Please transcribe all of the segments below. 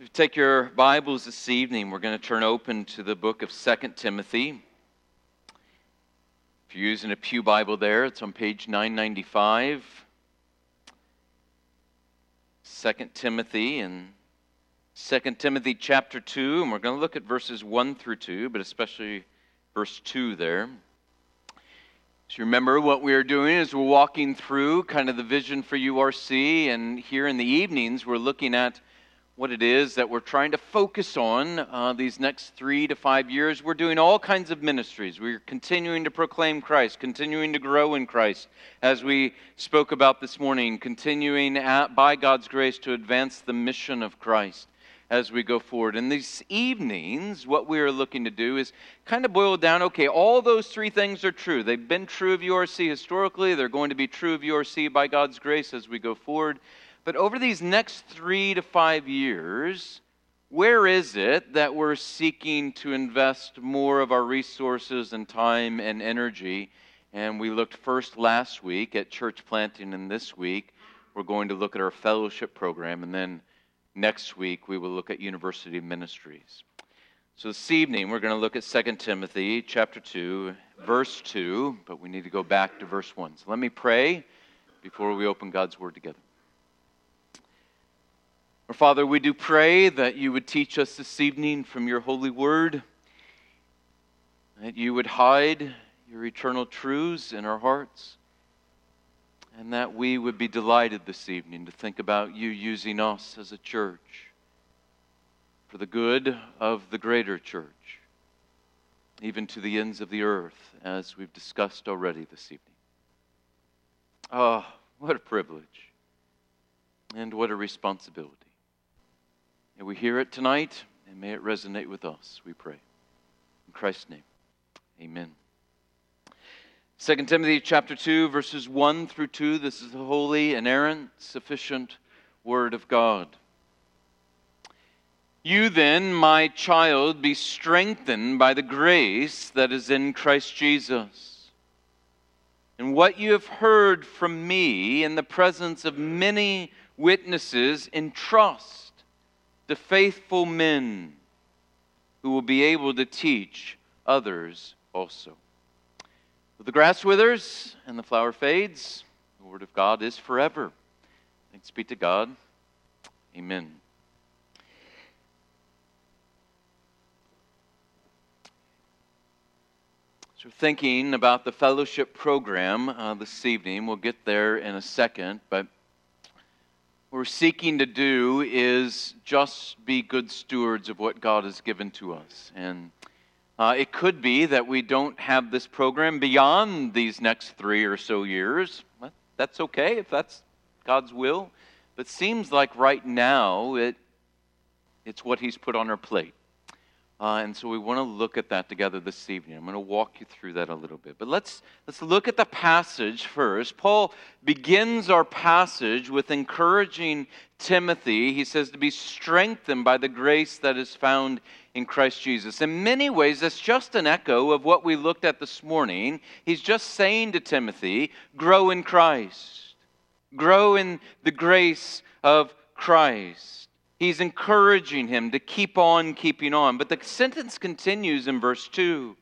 If you take your Bibles this evening, we're going to turn open to the book of 2 Timothy. If you're using a Pew Bible there, it's on page 995. 2 Timothy and 2 Timothy chapter 2, and we're going to look at verses 1 through 2, but especially verse 2 there. So remember what we are doing is we're walking through kind of the vision for URC, and here in the evenings we're looking at what it is that we're trying to focus on uh, these next three to five years. We're doing all kinds of ministries. We're continuing to proclaim Christ, continuing to grow in Christ, as we spoke about this morning, continuing at, by God's grace to advance the mission of Christ as we go forward. And these evenings, what we are looking to do is kind of boil down okay, all those three things are true. They've been true of URC historically, they're going to be true of URC by God's grace as we go forward. But over these next three to five years, where is it that we're seeking to invest more of our resources and time and energy? And we looked first last week at church planting, and this week we're going to look at our fellowship program, and then next week we will look at university ministries. So this evening we're going to look at 2 Timothy chapter 2, verse 2, but we need to go back to verse 1. So let me pray before we open God's word together. Father, we do pray that you would teach us this evening from your holy word, that you would hide your eternal truths in our hearts, and that we would be delighted this evening to think about you using us as a church for the good of the greater church, even to the ends of the earth, as we've discussed already this evening. Oh, what a privilege and what a responsibility. May we hear it tonight, and may it resonate with us, we pray. In Christ's name, amen. 2 Timothy chapter 2, verses 1 through 2. This is the holy, inerrant, sufficient Word of God. You then, my child, be strengthened by the grace that is in Christ Jesus. And what you have heard from me in the presence of many witnesses, entrust to faithful men who will be able to teach others also. The grass withers and the flower fades. The word of God is forever. Thanks be to God. Amen. So, thinking about the fellowship program uh, this evening, we'll get there in a second, but we're seeking to do is just be good stewards of what God has given to us. And uh, it could be that we don't have this program beyond these next three or so years. That's okay if that's God's will. But seems like right now it, it's what He's put on our plate. Uh, and so we want to look at that together this evening. I'm going to walk you through that a little bit. But let's, let's look at the passage first. Paul begins our passage with encouraging Timothy. He says to be strengthened by the grace that is found in Christ Jesus. In many ways, that's just an echo of what we looked at this morning. He's just saying to Timothy, grow in Christ, grow in the grace of Christ. He's encouraging him to keep on keeping on. But the sentence continues in verse 2.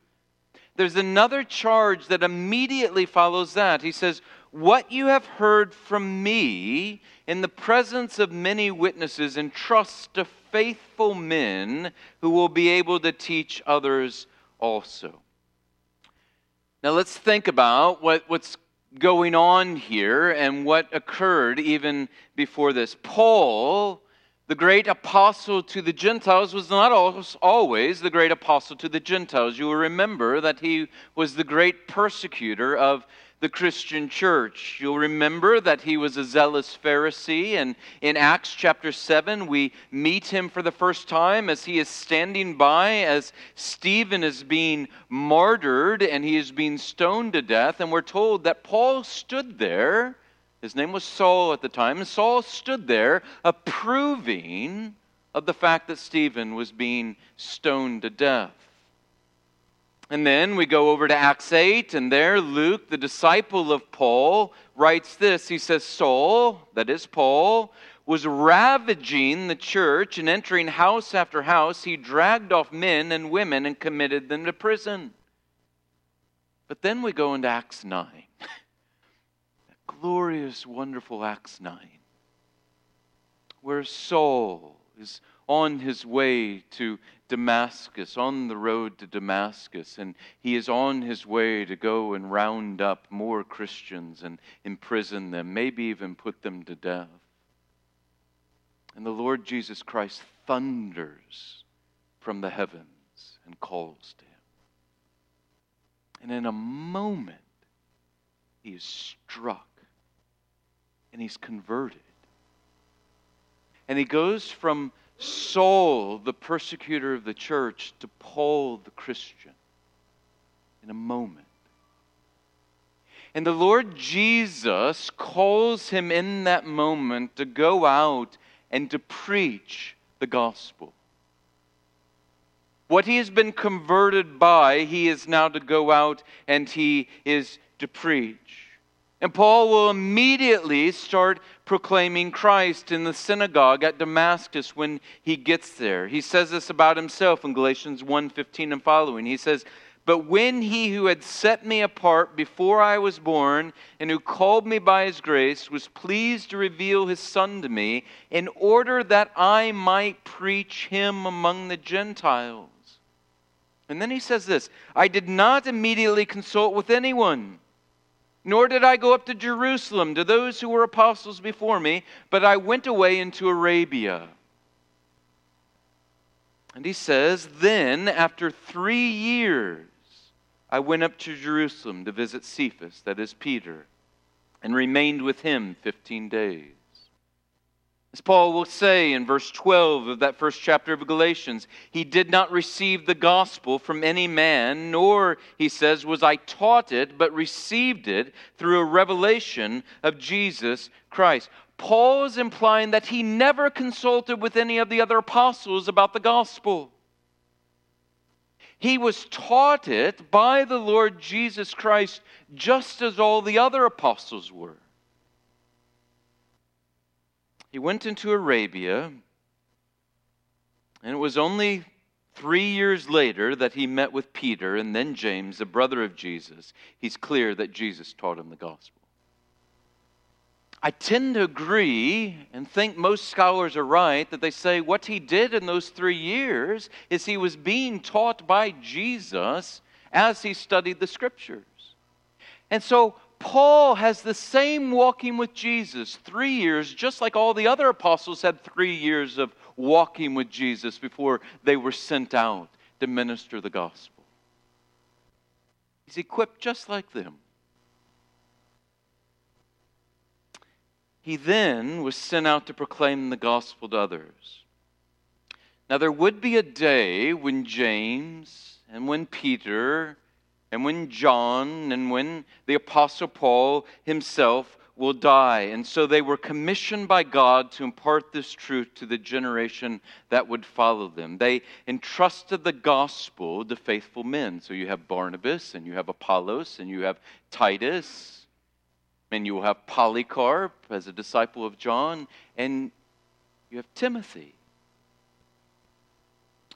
There's another charge that immediately follows that. He says, What you have heard from me in the presence of many witnesses, entrust to faithful men who will be able to teach others also. Now let's think about what, what's going on here and what occurred even before this. Paul the great apostle to the Gentiles was not always the great apostle to the Gentiles. You will remember that he was the great persecutor of the Christian church. You'll remember that he was a zealous Pharisee, and in Acts chapter 7, we meet him for the first time as he is standing by as Stephen is being martyred and he is being stoned to death. And we're told that Paul stood there his name was Saul at the time, and Saul stood there approving of the fact that Stephen was being stoned to death. And then we go over to Acts 8, and there Luke, the disciple of Paul, writes this. He says, Saul, that is Paul, was ravaging the church and entering house after house. He dragged off men and women and committed them to prison. But then we go into Acts 9. Glorious, wonderful Acts 9, where Saul is on his way to Damascus, on the road to Damascus, and he is on his way to go and round up more Christians and imprison them, maybe even put them to death. And the Lord Jesus Christ thunders from the heavens and calls to him. And in a moment, he is struck and he's converted. And he goes from Saul, the persecutor of the church, to Paul, the Christian, in a moment. And the Lord Jesus calls him in that moment to go out and to preach the gospel. What he has been converted by, he is now to go out and he is to preach. And Paul will immediately start proclaiming Christ in the synagogue at Damascus when he gets there. He says this about himself in Galatians 1:15 and following. He says, "But when he who had set me apart before I was born and who called me by his grace was pleased to reveal his son to me in order that I might preach him among the Gentiles." And then he says this, "I did not immediately consult with anyone." Nor did I go up to Jerusalem to those who were apostles before me, but I went away into Arabia. And he says, Then, after three years, I went up to Jerusalem to visit Cephas, that is Peter, and remained with him 15 days. As Paul will say in verse 12 of that first chapter of Galatians, he did not receive the gospel from any man, nor, he says, was I taught it, but received it through a revelation of Jesus Christ. Paul is implying that he never consulted with any of the other apostles about the gospel. He was taught it by the Lord Jesus Christ just as all the other apostles were. He went into Arabia, and it was only three years later that he met with Peter and then James, the brother of Jesus. He's clear that Jesus taught him the gospel. I tend to agree and think most scholars are right that they say what he did in those three years is he was being taught by Jesus as he studied the scriptures. And so Paul has the same walking with Jesus, three years, just like all the other apostles had three years of walking with Jesus before they were sent out to minister the gospel. He's equipped just like them. He then was sent out to proclaim the gospel to others. Now, there would be a day when James and when Peter and when John and when the Apostle Paul himself will die. And so they were commissioned by God to impart this truth to the generation that would follow them. They entrusted the gospel to faithful men. So you have Barnabas, and you have Apollos, and you have Titus, and you will have Polycarp as a disciple of John, and you have Timothy,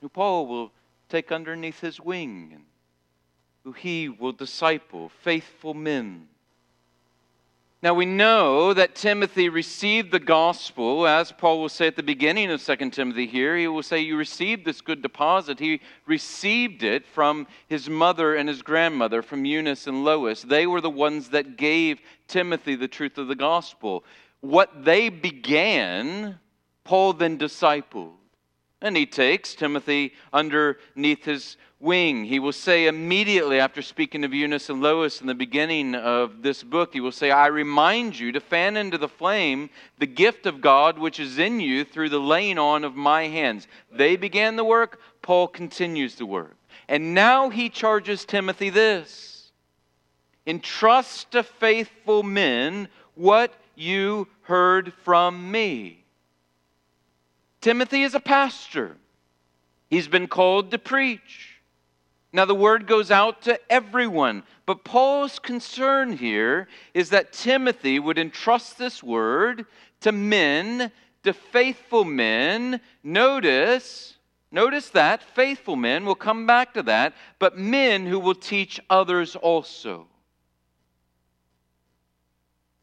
who Paul will take underneath his wing and who he will disciple, faithful men. Now we know that Timothy received the gospel, as Paul will say at the beginning of 2 Timothy here. He will say, You received this good deposit. He received it from his mother and his grandmother, from Eunice and Lois. They were the ones that gave Timothy the truth of the gospel. What they began, Paul then discipled. And he takes Timothy underneath his wing. He will say immediately after speaking of Eunice and Lois in the beginning of this book, he will say, I remind you to fan into the flame the gift of God which is in you through the laying on of my hands. They began the work, Paul continues the work. And now he charges Timothy this Entrust to faithful men what you heard from me. Timothy is a pastor. He's been called to preach. Now, the word goes out to everyone, but Paul's concern here is that Timothy would entrust this word to men, to faithful men. Notice, notice that faithful men, we'll come back to that, but men who will teach others also.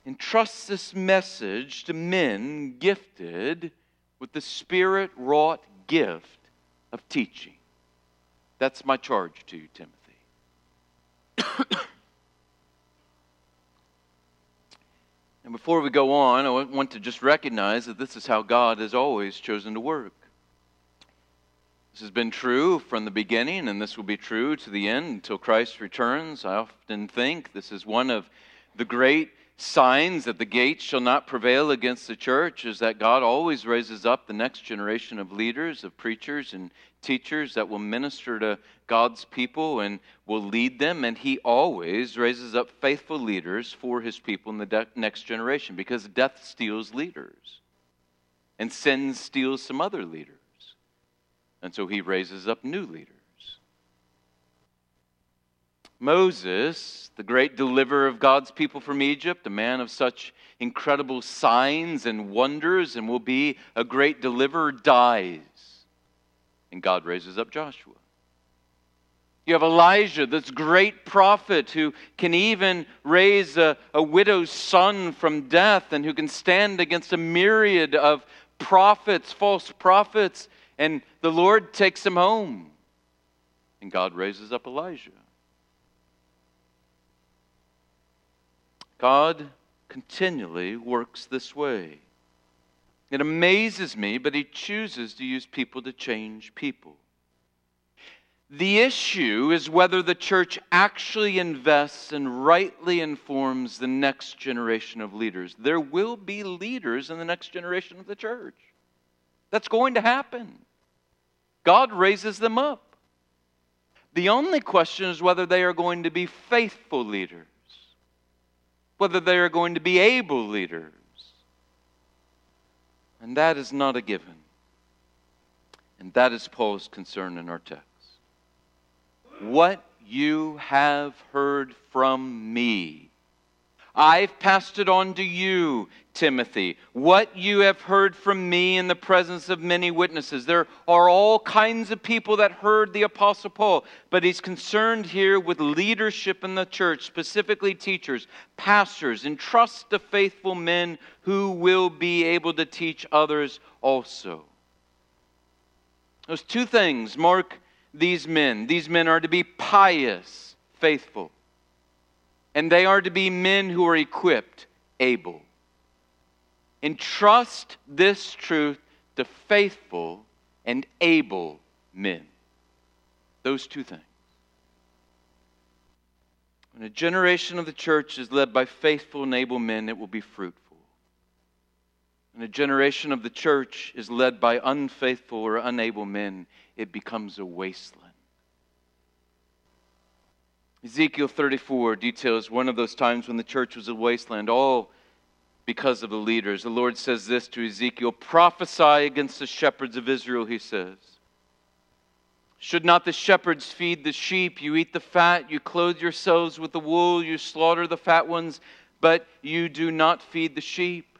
Entrust this message to men gifted with the Spirit wrought gift of teaching. That's my charge to you, Timothy. and before we go on, I want to just recognize that this is how God has always chosen to work. This has been true from the beginning, and this will be true to the end until Christ returns. I often think this is one of the great signs that the gates shall not prevail against the church is that God always raises up the next generation of leaders, of preachers and teachers that will minister to God's people and will lead them. And He always raises up faithful leaders for His people in the de- next generation because death steals leaders and sin steals some other leaders. And so He raises up new leaders. Moses, the great deliverer of God's people from Egypt, a man of such incredible signs and wonders, and will be a great deliverer, dies. And God raises up Joshua. You have Elijah, this great prophet who can even raise a, a widow's son from death and who can stand against a myriad of prophets, false prophets, and the Lord takes him home. And God raises up Elijah. God continually works this way. It amazes me, but He chooses to use people to change people. The issue is whether the church actually invests and rightly informs the next generation of leaders. There will be leaders in the next generation of the church. That's going to happen. God raises them up. The only question is whether they are going to be faithful leaders whether they are going to be able leaders. And that is not a given. And that is Paul's concern in our text. What you have heard from me I've passed it on to you, Timothy. What you have heard from me in the presence of many witnesses. There are all kinds of people that heard the Apostle Paul, but he's concerned here with leadership in the church, specifically teachers, pastors. Entrust to faithful men who will be able to teach others also. Those two things mark these men. These men are to be pious, faithful and they are to be men who are equipped, able. Entrust this truth to faithful and able men. Those two things. When a generation of the church is led by faithful and able men, it will be fruitful. When a generation of the church is led by unfaithful or unable men, it becomes a wasteland. Ezekiel 34 details one of those times when the church was a wasteland, all because of the leaders. The Lord says this to Ezekiel Prophesy against the shepherds of Israel, he says. Should not the shepherds feed the sheep? You eat the fat, you clothe yourselves with the wool, you slaughter the fat ones, but you do not feed the sheep.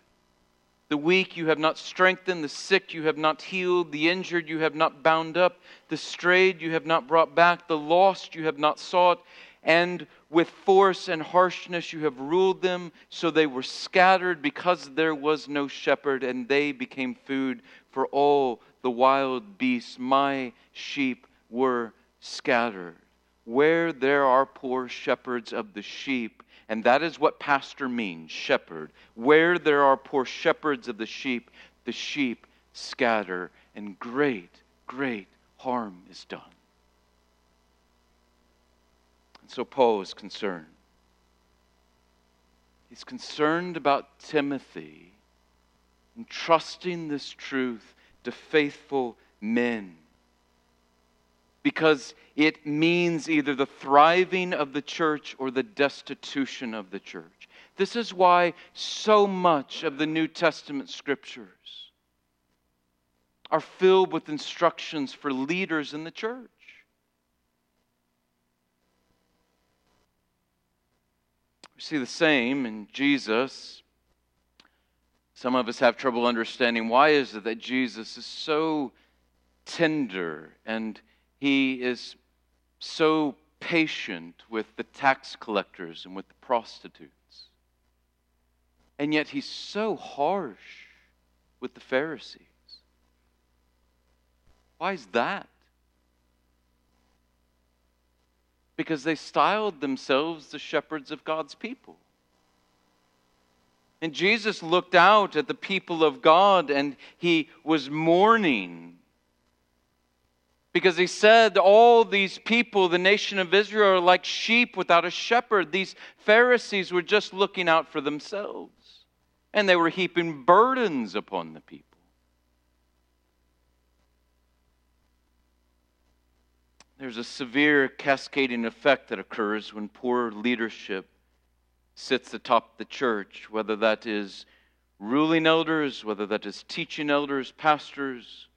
The weak you have not strengthened, the sick you have not healed, the injured you have not bound up, the strayed you have not brought back, the lost you have not sought and with force and harshness you have ruled them, so they were scattered because there was no shepherd, and they became food for all the wild beasts. My sheep were scattered. Where there are poor shepherds of the sheep, and that is what pastor means, shepherd. Where there are poor shepherds of the sheep, the sheep scatter, and great, great harm is done. So Paul is concerned. He's concerned about Timothy entrusting this truth to faithful men because it means either the thriving of the church or the destitution of the church. This is why so much of the New Testament scriptures are filled with instructions for leaders in the church. We see the same in Jesus. Some of us have trouble understanding why is it that Jesus is so tender and he is so patient with the tax collectors and with the prostitutes. And yet he's so harsh with the Pharisees. Why is that? Because they styled themselves the shepherds of God's people. And Jesus looked out at the people of God and he was mourning because he said, All these people, the nation of Israel, are like sheep without a shepherd. These Pharisees were just looking out for themselves, and they were heaping burdens upon the people. There's a severe cascading effect that occurs when poor leadership sits atop the church, whether that is ruling elders, whether that is teaching elders, pastors.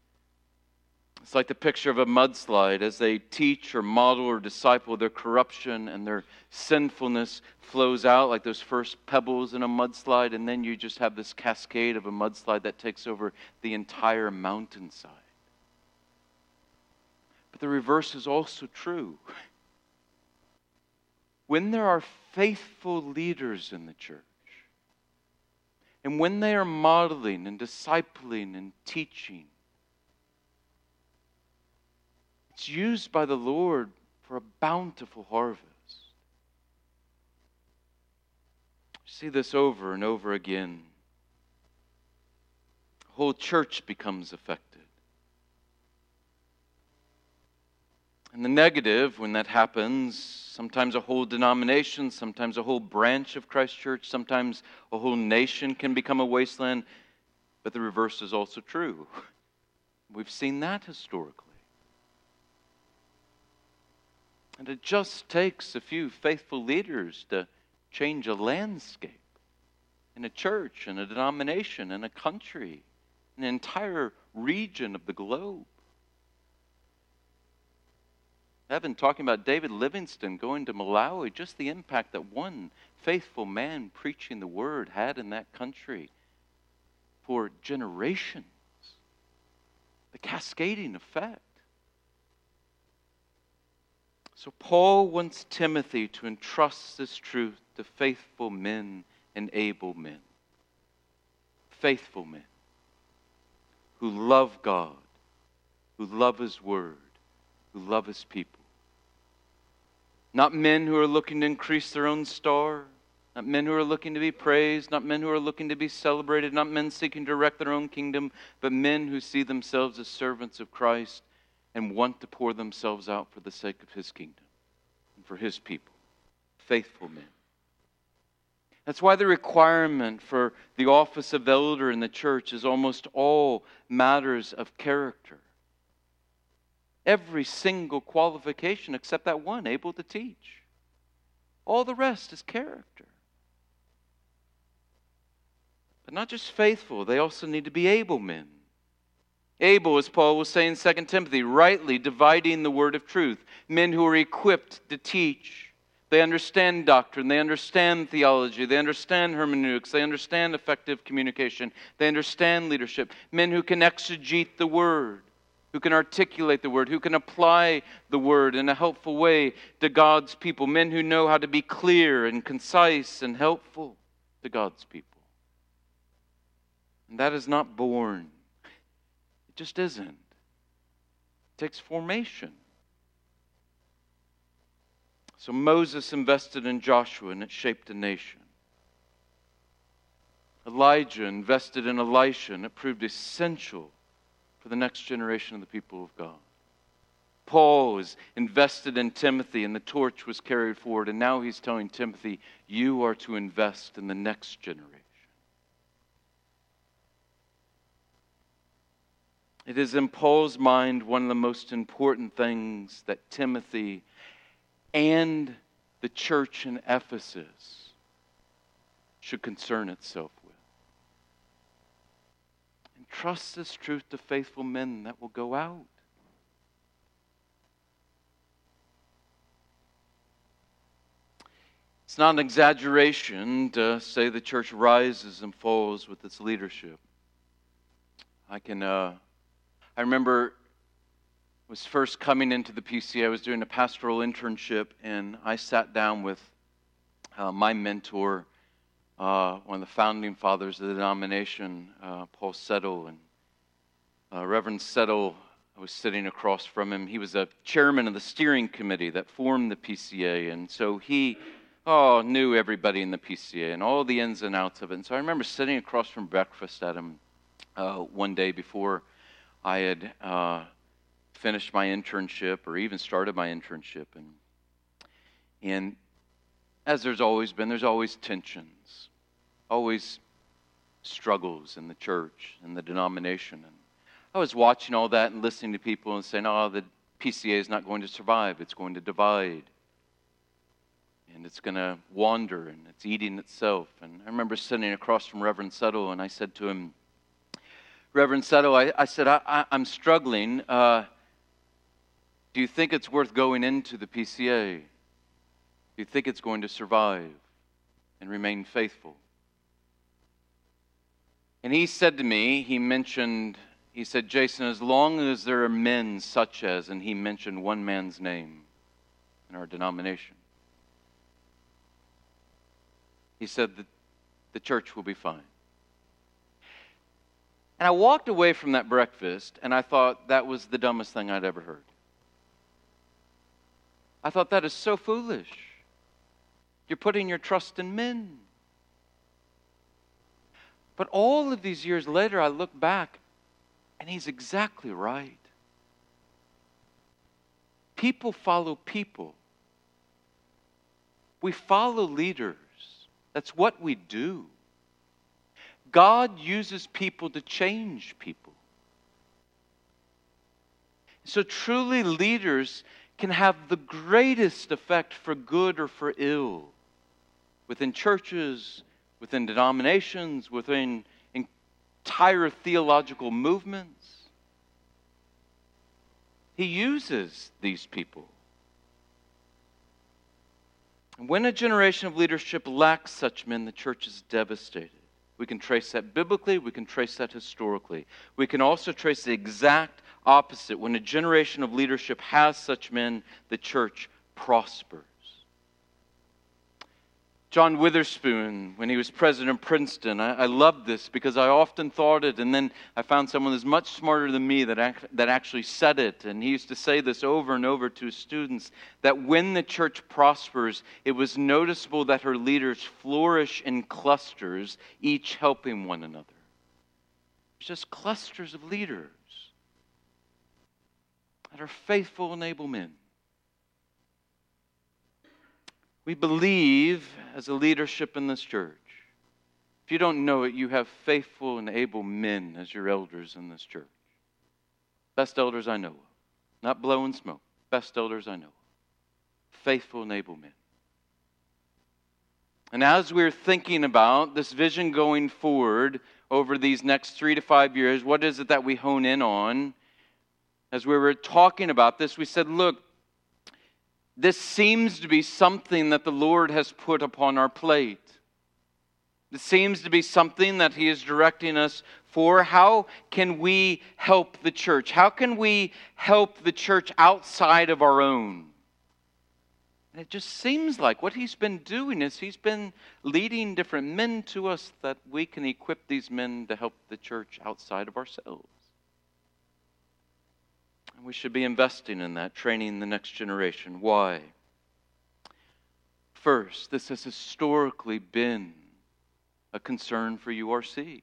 It's like the picture of a mudslide. As they teach or model or disciple, their corruption and their sinfulness flows out like those first pebbles in a mudslide, and then you just have this cascade of a mudslide that takes over the entire mountainside. The reverse is also true. When there are faithful leaders in the church, and when they are modeling and discipling and teaching, it's used by the Lord for a bountiful harvest. See this over and over again. The whole church becomes affected. And the negative, when that happens, sometimes a whole denomination, sometimes a whole branch of Christ Church, sometimes a whole nation can become a wasteland. But the reverse is also true. We've seen that historically. And it just takes a few faithful leaders to change a landscape in a church, in a denomination, in a country, an entire region of the globe. Been talking about David Livingstone going to Malawi, just the impact that one faithful man preaching the word had in that country for generations. The cascading effect. So, Paul wants Timothy to entrust this truth to faithful men and able men. Faithful men who love God, who love His Word, who love His people. Not men who are looking to increase their own star, not men who are looking to be praised, not men who are looking to be celebrated, not men seeking to erect their own kingdom, but men who see themselves as servants of Christ and want to pour themselves out for the sake of his kingdom and for his people. Faithful men. That's why the requirement for the office of elder in the church is almost all matters of character. Every single qualification except that one, able to teach. All the rest is character. But not just faithful, they also need to be able men. Able, as Paul will say in 2 Timothy, rightly dividing the word of truth. Men who are equipped to teach. They understand doctrine, they understand theology, they understand hermeneutics, they understand effective communication, they understand leadership. Men who can exegete the word who can articulate the word, who can apply the word in a helpful way to God's people, men who know how to be clear and concise and helpful to God's people. And that is not born, it just isn't. It takes formation. So Moses invested in Joshua and it shaped a nation. Elijah invested in Elisha and it proved essential for the next generation of the people of God. Paul was invested in Timothy, and the torch was carried forward. And now he's telling Timothy, You are to invest in the next generation. It is in Paul's mind one of the most important things that Timothy and the church in Ephesus should concern itself Trust this truth to faithful men that will go out. It's not an exaggeration to say the church rises and falls with its leadership. I can, uh, I remember was first coming into the PC. I was doing a pastoral internship, and I sat down with uh, my mentor, uh, one of the founding fathers of the denomination, uh, Paul Settle, and uh, Reverend Settle was sitting across from him. He was a chairman of the steering committee that formed the PCA, and so he oh knew everybody in the PCA and all the ins and outs of it. And so I remember sitting across from breakfast at him uh, one day before I had uh, finished my internship or even started my internship. And, and as there's always been, there's always tensions, always struggles in the church and the denomination. And I was watching all that and listening to people and saying, oh, the PCA is not going to survive, it's going to divide. And it's going to wander and it's eating itself. And I remember sitting across from Reverend Settle and I said to him, Reverend Settle, I, I said, I, am struggling. Uh, do you think it's worth going into the PCA? You think it's going to survive and remain faithful? And he said to me, he mentioned, he said, Jason, as long as there are men such as, and he mentioned one man's name in our denomination, he said that the church will be fine. And I walked away from that breakfast and I thought that was the dumbest thing I'd ever heard. I thought that is so foolish. You're putting your trust in men. But all of these years later, I look back and he's exactly right. People follow people. We follow leaders. That's what we do. God uses people to change people. So, truly, leaders can have the greatest effect for good or for ill within churches, within denominations, within entire theological movements. He uses these people. when a generation of leadership lacks such men, the church is devastated. We can trace that biblically, we can trace that historically. We can also trace the exact opposite. When a generation of leadership has such men, the church prospers. John Witherspoon, when he was president of Princeton, I, I loved this because I often thought it, and then I found someone who's much smarter than me that, that actually said it. And he used to say this over and over to his students that when the church prospers, it was noticeable that her leaders flourish in clusters, each helping one another. It's just clusters of leaders that are faithful and able men. We believe as a leadership in this church. If you don't know it, you have faithful and able men as your elders in this church. Best elders I know of. Not blowing smoke. Best elders I know of. Faithful and able men. And as we're thinking about this vision going forward over these next three to five years, what is it that we hone in on? as we were talking about this, we said, look, this seems to be something that the Lord has put upon our plate. It seems to be something that He is directing us for. How can we help the church? How can we help the church outside of our own? And it just seems like what He's been doing is He's been leading different men to us that we can equip these men to help the church outside of ourselves. And we should be investing in that, training the next generation. Why? First, this has historically been a concern for URC.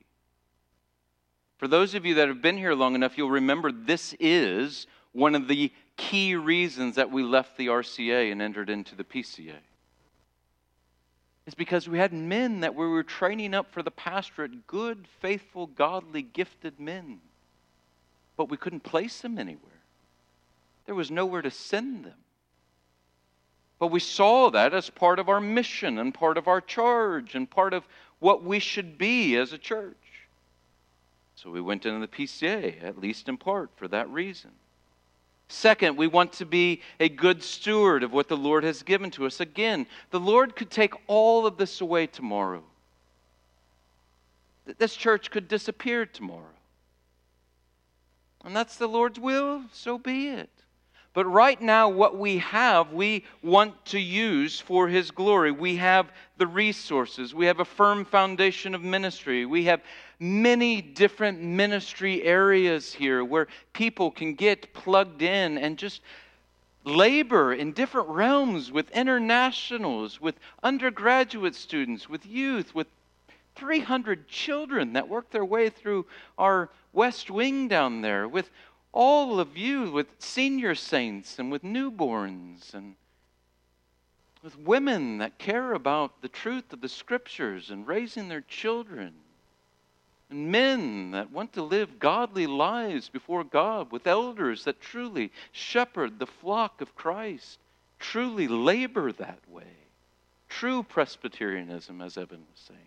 For those of you that have been here long enough, you'll remember this is one of the key reasons that we left the RCA and entered into the PCA. It's because we had men that we were training up for the pastorate, good, faithful, godly, gifted men. But we couldn't place them anywhere. There was nowhere to send them. But we saw that as part of our mission and part of our charge and part of what we should be as a church. So we went into the PCA, at least in part, for that reason. Second, we want to be a good steward of what the Lord has given to us. Again, the Lord could take all of this away tomorrow. This church could disappear tomorrow. And that's the Lord's will, so be it. But right now, what we have, we want to use for His glory. We have the resources, we have a firm foundation of ministry, we have many different ministry areas here where people can get plugged in and just labor in different realms with internationals, with undergraduate students, with youth, with 300 children that work their way through our West Wing down there, with all of you, with senior saints and with newborns and with women that care about the truth of the scriptures and raising their children, and men that want to live godly lives before God, with elders that truly shepherd the flock of Christ, truly labor that way. True Presbyterianism, as Evan was saying.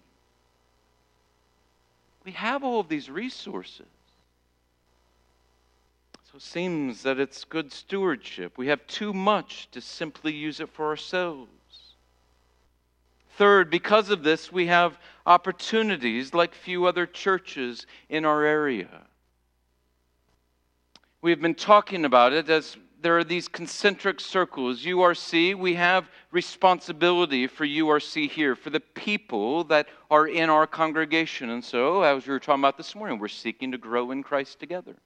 We have all of these resources. So it seems that it's good stewardship. We have too much to simply use it for ourselves. Third, because of this, we have opportunities like few other churches in our area. We have been talking about it as there are these concentric circles. URC, we have responsibility for URC here, for the people that are in our congregation. And so, as we were talking about this morning, we're seeking to grow in Christ together.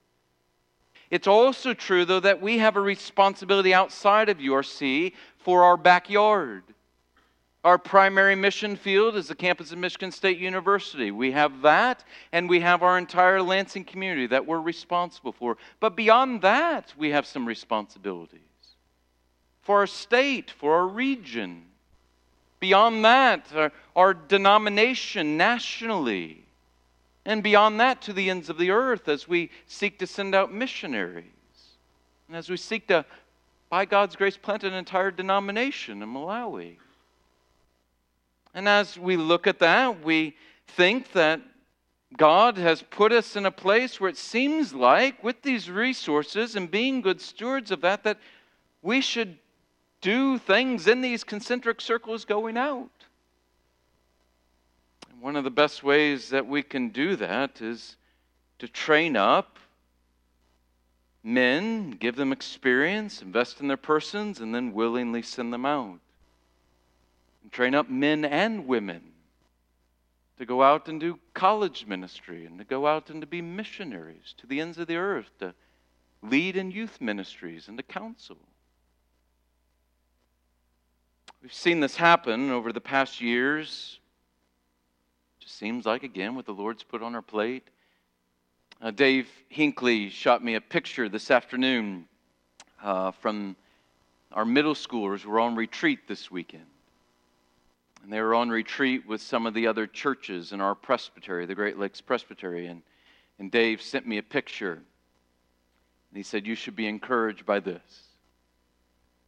It's also true, though, that we have a responsibility outside of URC for our backyard. Our primary mission field is the campus of Michigan State University. We have that, and we have our entire Lansing community that we're responsible for. But beyond that, we have some responsibilities for our state, for our region. Beyond that, our, our denomination nationally. And beyond that, to the ends of the earth as we seek to send out missionaries. And as we seek to, by God's grace, plant an entire denomination in Malawi. And as we look at that, we think that God has put us in a place where it seems like, with these resources and being good stewards of that, that we should do things in these concentric circles going out. One of the best ways that we can do that is to train up men, give them experience, invest in their persons, and then willingly send them out and train up men and women to go out and do college ministry and to go out and to be missionaries to the ends of the earth, to lead in youth ministries and to counsel. We've seen this happen over the past years. Just seems like, again, what the Lord's put on our plate. Uh, Dave Hinckley shot me a picture this afternoon uh, from our middle schoolers were on retreat this weekend. And they were on retreat with some of the other churches in our presbytery, the Great Lakes Presbytery. And, and Dave sent me a picture. And he said, You should be encouraged by this.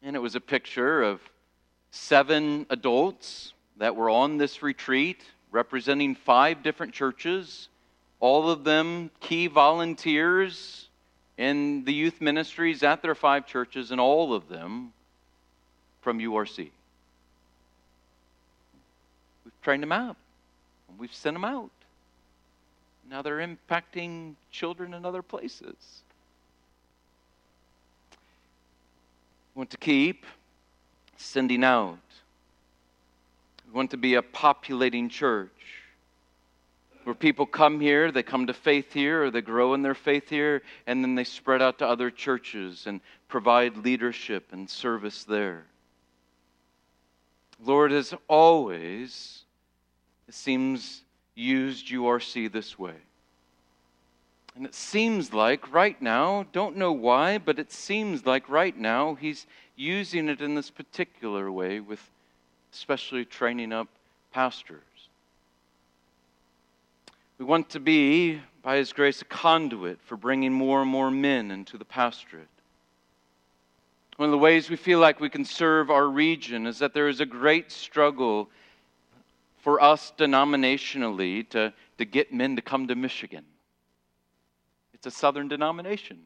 And it was a picture of seven adults that were on this retreat representing five different churches, all of them key volunteers in the youth ministries at their five churches, and all of them from URC We've trained them out. We've sent them out. Now they're impacting children in other places. Want to keep sending out. We want to be a populating church where people come here, they come to faith here, or they grow in their faith here, and then they spread out to other churches and provide leadership and service there. Lord has always it seems used URC this way. And it seems like right now, don't know why, but it seems like right now he's using it in this particular way with especially training up pastors. We want to be, by his grace, a conduit for bringing more and more men into the pastorate. One of the ways we feel like we can serve our region is that there is a great struggle for us denominationally to, to get men to come to Michigan. It's a southern denomination.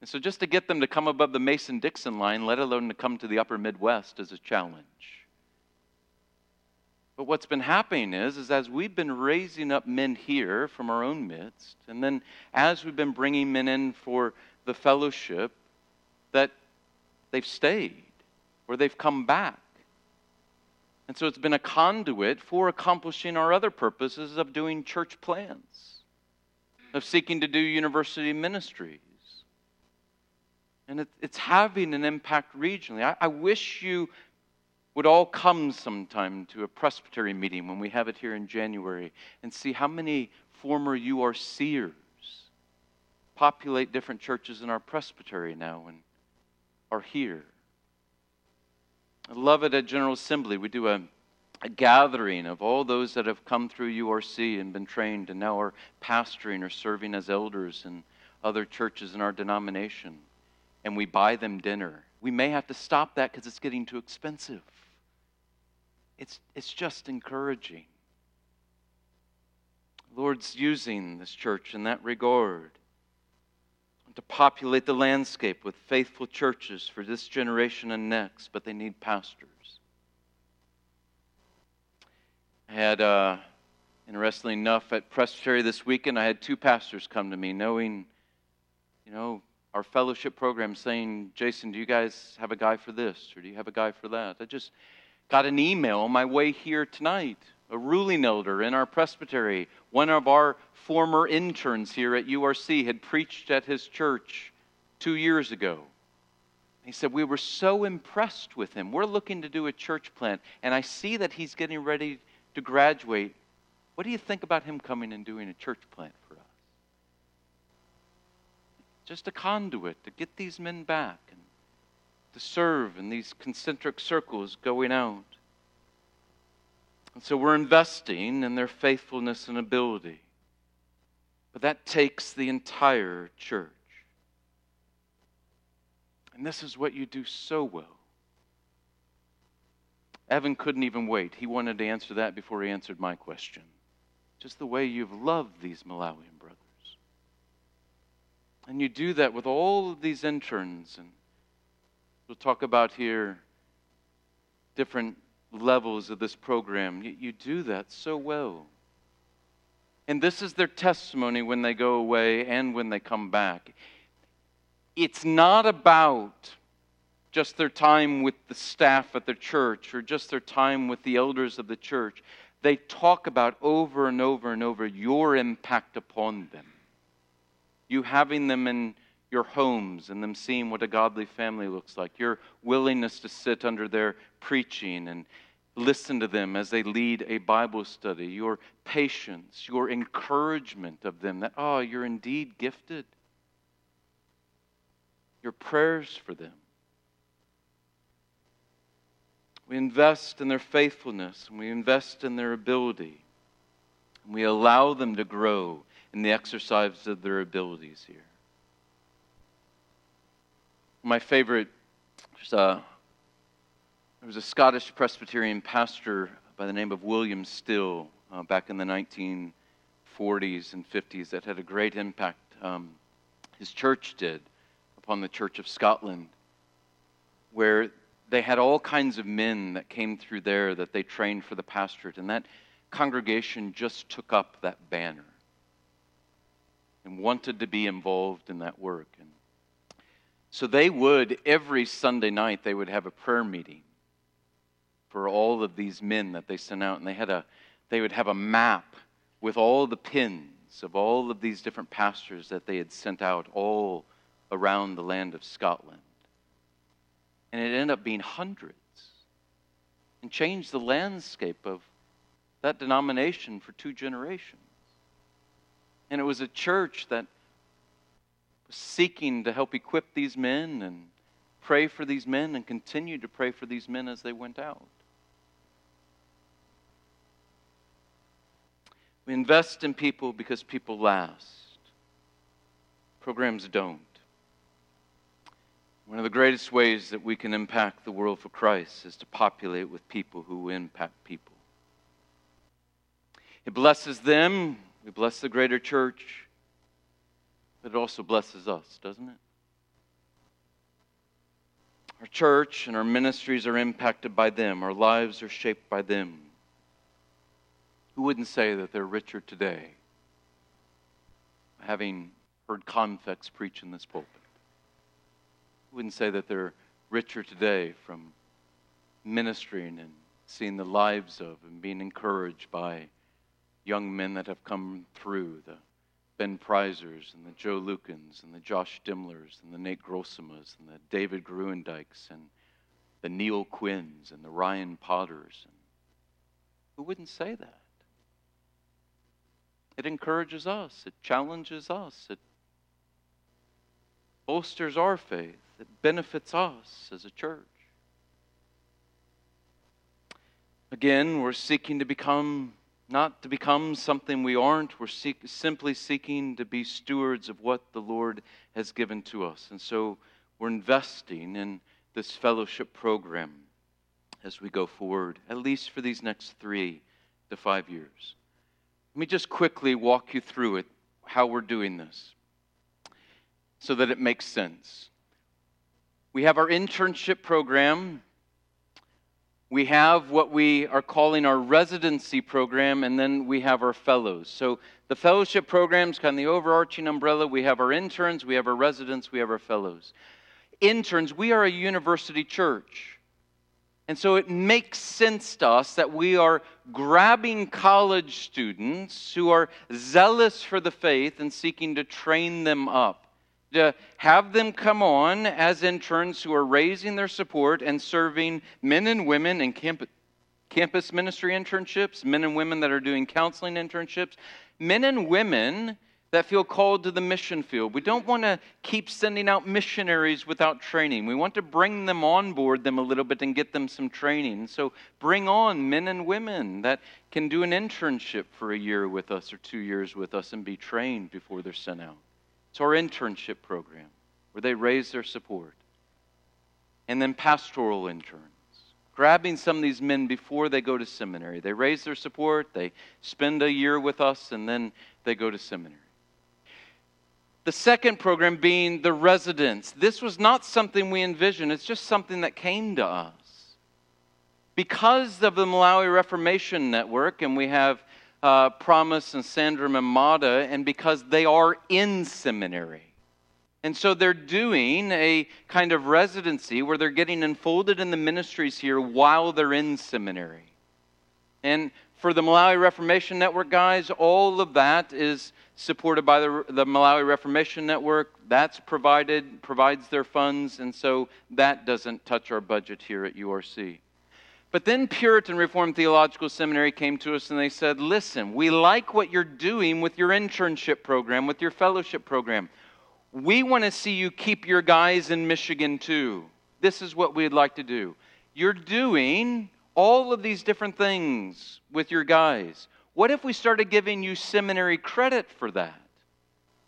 And so just to get them to come above the Mason Dixon line, let alone to come to the upper Midwest, is a challenge. But what's been happening is, is as we've been raising up men here from our own midst, and then as we've been bringing men in for the fellowship, that they've stayed or they've come back. And so it's been a conduit for accomplishing our other purposes of doing church plans, of seeking to do university ministries. And it, it's having an impact regionally. I, I wish you would all come sometime to a presbytery meeting when we have it here in January and see how many former URCers populate different churches in our presbytery now and are here. I love it at General Assembly. We do a, a gathering of all those that have come through URC and been trained and now are pastoring or serving as elders in other churches in our denomination. And we buy them dinner. We may have to stop that because it's getting too expensive. It's, it's just encouraging. Lord's using this church in that regard to populate the landscape with faithful churches for this generation and next, but they need pastors. I had, uh, interestingly enough, at Presbytery this weekend, I had two pastors come to me knowing, you know, our fellowship program saying, Jason, do you guys have a guy for this or do you have a guy for that? I just got an email on my way here tonight. A ruling elder in our presbytery, one of our former interns here at URC, had preached at his church two years ago. He said, We were so impressed with him. We're looking to do a church plant, and I see that he's getting ready to graduate. What do you think about him coming and doing a church plant for us? Just a conduit to get these men back and to serve in these concentric circles going out. And so we're investing in their faithfulness and ability. But that takes the entire church. And this is what you do so well. Evan couldn't even wait. He wanted to answer that before he answered my question. Just the way you've loved these Malawian brothers. And you do that with all of these interns and We'll talk about here different levels of this program. You, you do that so well. And this is their testimony when they go away and when they come back. It's not about just their time with the staff at the church or just their time with the elders of the church. They talk about over and over and over your impact upon them. You having them in your homes and them seeing what a godly family looks like, your willingness to sit under their preaching and listen to them as they lead a Bible study, your patience, your encouragement of them that, oh, you're indeed gifted, your prayers for them. We invest in their faithfulness and we invest in their ability. And we allow them to grow in the exercise of their abilities here my favorite, there's a, there was a Scottish Presbyterian pastor by the name of William Still uh, back in the 1940s and 50s that had a great impact. Um, his church did upon the Church of Scotland, where they had all kinds of men that came through there that they trained for the pastorate, and that congregation just took up that banner and wanted to be involved in that work. And so they would, every Sunday night, they would have a prayer meeting for all of these men that they sent out. And they, had a, they would have a map with all the pins of all of these different pastors that they had sent out all around the land of Scotland. And it ended up being hundreds and changed the landscape of that denomination for two generations. And it was a church that seeking to help equip these men and pray for these men and continue to pray for these men as they went out. We invest in people because people last. Programs don't. One of the greatest ways that we can impact the world for Christ is to populate with people who impact people. It blesses them. We bless the greater church it also blesses us, doesn't it? Our church and our ministries are impacted by them, our lives are shaped by them. Who wouldn't say that they're richer today, having heard Confex preach in this pulpit? Who wouldn't say that they're richer today from ministering and seeing the lives of and being encouraged by young men that have come through the Ben Prizers and the Joe Lukens and the Josh Dimlers and the Nate Grossimas and the David Gruendikes and the Neil Quinns and the Ryan Potters. And who wouldn't say that? It encourages us, it challenges us, it bolsters our faith, it benefits us as a church. Again, we're seeking to become not to become something we aren't. We're seek, simply seeking to be stewards of what the Lord has given to us. And so we're investing in this fellowship program as we go forward, at least for these next three to five years. Let me just quickly walk you through it, how we're doing this, so that it makes sense. We have our internship program we have what we are calling our residency program, and then we have our fellows. So the fellowship program is kind of the overarching umbrella. We have our interns, we have our residents, we have our fellows. Interns, we are a university church. And so it makes sense to us that we are grabbing college students who are zealous for the faith and seeking to train them up to have them come on as interns who are raising their support and serving men and women in camp- campus ministry internships, men and women that are doing counseling internships, men and women that feel called to the mission field. We don't want to keep sending out missionaries without training. We want to bring them on board them a little bit and get them some training. So bring on men and women that can do an internship for a year with us or two years with us and be trained before they're sent out. It's our internship program where they raise their support. And then pastoral interns, grabbing some of these men before they go to seminary. They raise their support, they spend a year with us, and then they go to seminary. The second program being the residence. This was not something we envisioned, it's just something that came to us. Because of the Malawi Reformation Network, and we have uh, Promise and Sandra Mamada, and because they are in seminary. And so they're doing a kind of residency where they're getting enfolded in the ministries here while they're in seminary. And for the Malawi Reformation Network guys, all of that is supported by the, the Malawi Reformation Network. That's provided, provides their funds, and so that doesn't touch our budget here at URC. But then Puritan Reformed Theological Seminary came to us and they said, Listen, we like what you're doing with your internship program, with your fellowship program. We want to see you keep your guys in Michigan too. This is what we'd like to do. You're doing all of these different things with your guys. What if we started giving you seminary credit for that?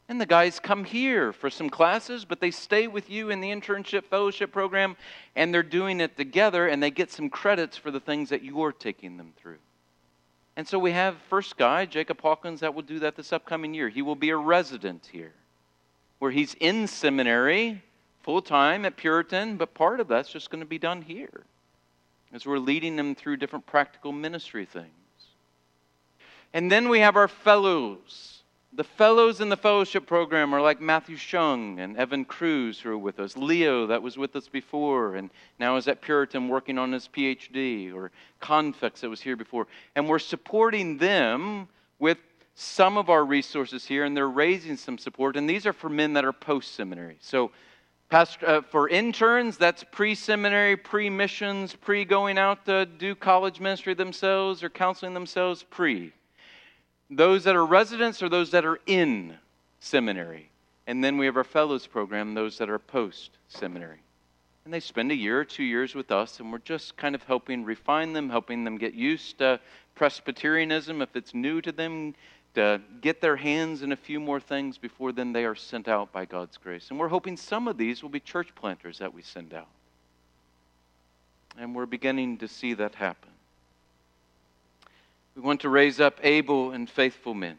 And the guys come here for some classes, but they stay with you in the internship fellowship program, and they're doing it together, and they get some credits for the things that you're taking them through. And so we have first guy, Jacob Hawkins, that will do that this upcoming year. He will be a resident here, where he's in seminary full time at Puritan, but part of that's just going to be done here as we're leading them through different practical ministry things. And then we have our fellows the fellows in the fellowship program are like Matthew Shung and Evan Cruz, who are with us. Leo, that was with us before, and now is at Puritan working on his PhD, or Confex, that was here before. And we're supporting them with some of our resources here, and they're raising some support. And these are for men that are post seminary. So, uh, for interns, that's pre seminary, pre missions, pre going out to do college ministry themselves or counseling themselves, pre those that are residents or those that are in seminary. And then we have our fellows program, those that are post seminary. And they spend a year or two years with us, and we're just kind of helping refine them, helping them get used to Presbyterianism if it's new to them, to get their hands in a few more things before then they are sent out by God's grace. And we're hoping some of these will be church planters that we send out. And we're beginning to see that happen. We want to raise up able and faithful men.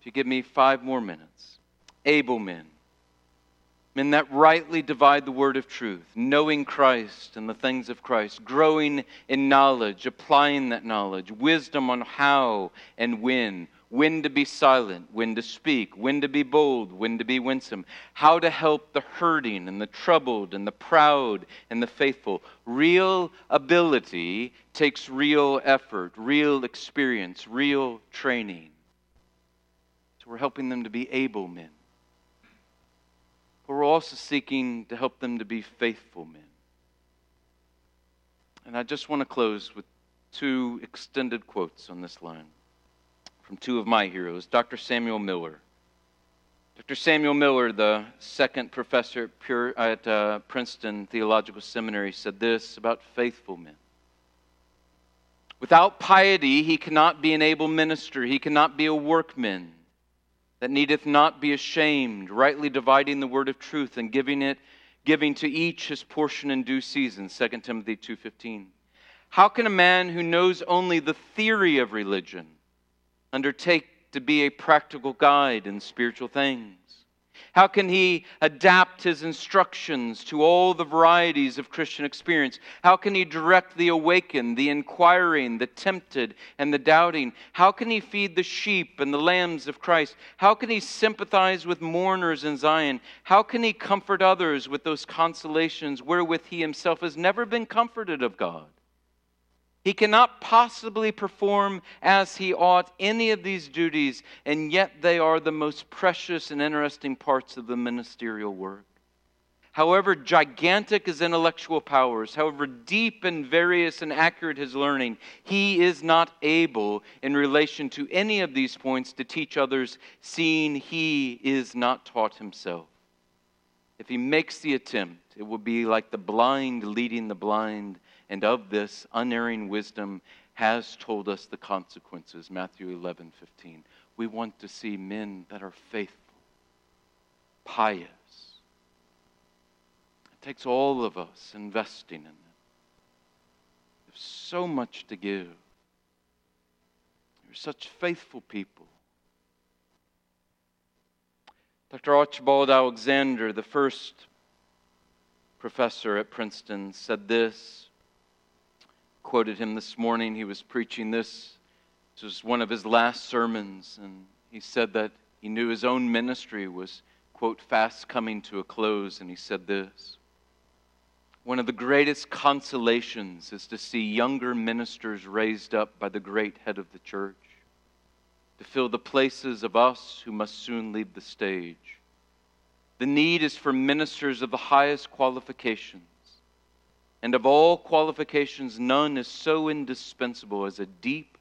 If you give me five more minutes, able men Men that rightly divide the word of truth, knowing Christ and the things of Christ, growing in knowledge, applying that knowledge, wisdom on how and when, when to be silent, when to speak, when to be bold, when to be winsome, how to help the hurting and the troubled and the proud and the faithful. Real ability takes real effort, real experience, real training. So we're helping them to be able men but we're also seeking to help them to be faithful men. And I just want to close with two extended quotes on this line from two of my heroes Dr. Samuel Miller. Dr. Samuel Miller, the second professor at uh, Princeton Theological Seminary, said this about faithful men. Without piety, he cannot be an able minister, he cannot be a workman that needeth not be ashamed, rightly dividing the word of truth and giving it giving to each his portion in due season 2 timothy 2.15 how can a man who knows only the theory of religion undertake to be a practical guide in spiritual things how can he adapt his instructions to all the varieties of Christian experience? How can he direct the awakened, the inquiring, the tempted, and the doubting? How can he feed the sheep and the lambs of Christ? How can he sympathize with mourners in Zion? How can he comfort others with those consolations wherewith he himself has never been comforted of God? He cannot possibly perform as he ought any of these duties, and yet they are the most precious and interesting parts of the ministerial work. However gigantic his intellectual powers, however deep and various and accurate his learning, he is not able, in relation to any of these points, to teach others, seeing he is not taught himself. If he makes the attempt, it will be like the blind leading the blind and of this unerring wisdom has told us the consequences. Matthew 11, 15. We want to see men that are faithful, pious. It takes all of us investing in them. There's so much to give. You're such faithful people. Dr. Archibald Alexander, the first professor at Princeton, said this quoted him this morning. He was preaching this. This was one of his last sermons, and he said that he knew his own ministry was, quote, fast coming to a close, and he said this. One of the greatest consolations is to see younger ministers raised up by the great head of the church to fill the places of us who must soon leave the stage. The need is for ministers of the highest qualifications and of all qualifications, none is so indispensable as a deep,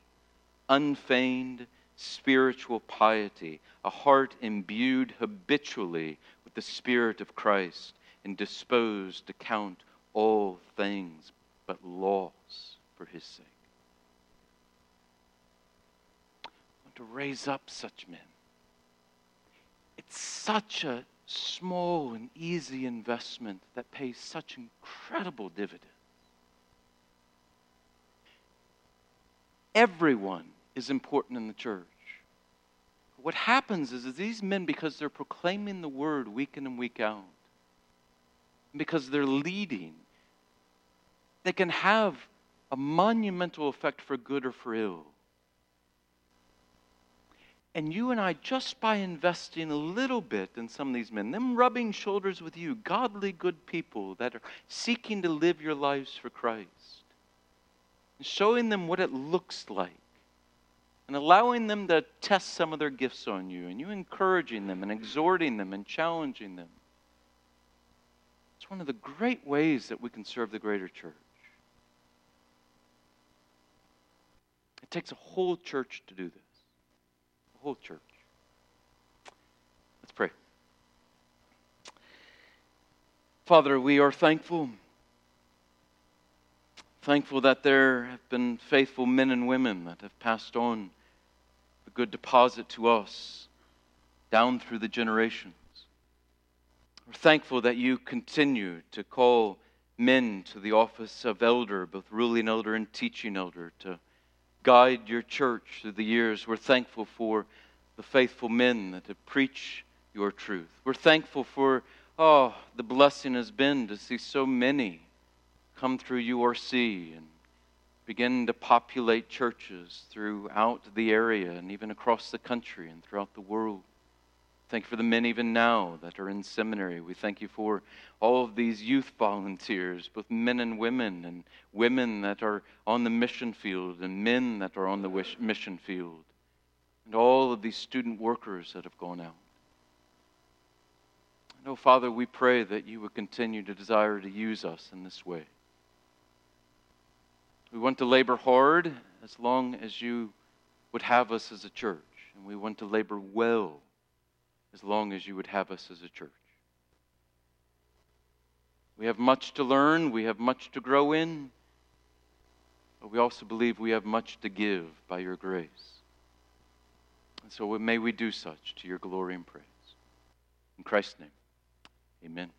unfeigned spiritual piety, a heart imbued habitually with the Spirit of Christ and disposed to count all things but loss for His sake. I want to raise up such men. It's such a small and easy investment that pays such incredible dividends. Everyone is important in the church. What happens is, these men, because they're proclaiming the word week in and week out, because they're leading, they can have a monumental effect for good or for ill. And you and I, just by investing a little bit in some of these men, them rubbing shoulders with you, godly, good people that are seeking to live your lives for Christ, and showing them what it looks like, and allowing them to test some of their gifts on you, and you encouraging them and exhorting them and challenging them. It's one of the great ways that we can serve the greater church. It takes a whole church to do this whole church. Let's pray. Father, we are thankful. Thankful that there have been faithful men and women that have passed on a good deposit to us down through the generations. We're thankful that you continue to call men to the office of elder, both ruling elder and teaching elder, to guide your church through the years. We're thankful for the faithful men that have preached your truth. We're thankful for Oh, the blessing has been to see so many come through URC and begin to populate churches throughout the area and even across the country and throughout the world. Thank you for the men even now that are in seminary. We thank you for all of these youth volunteers, both men and women, and women that are on the mission field, and men that are on the mission field, and all of these student workers that have gone out. And oh, Father, we pray that you would continue to desire to use us in this way. We want to labor hard as long as you would have us as a church. And we want to labor well as long as you would have us as a church. We have much to learn, we have much to grow in, but we also believe we have much to give by your grace. And so may we do such to your glory and praise. In Christ's name, amen.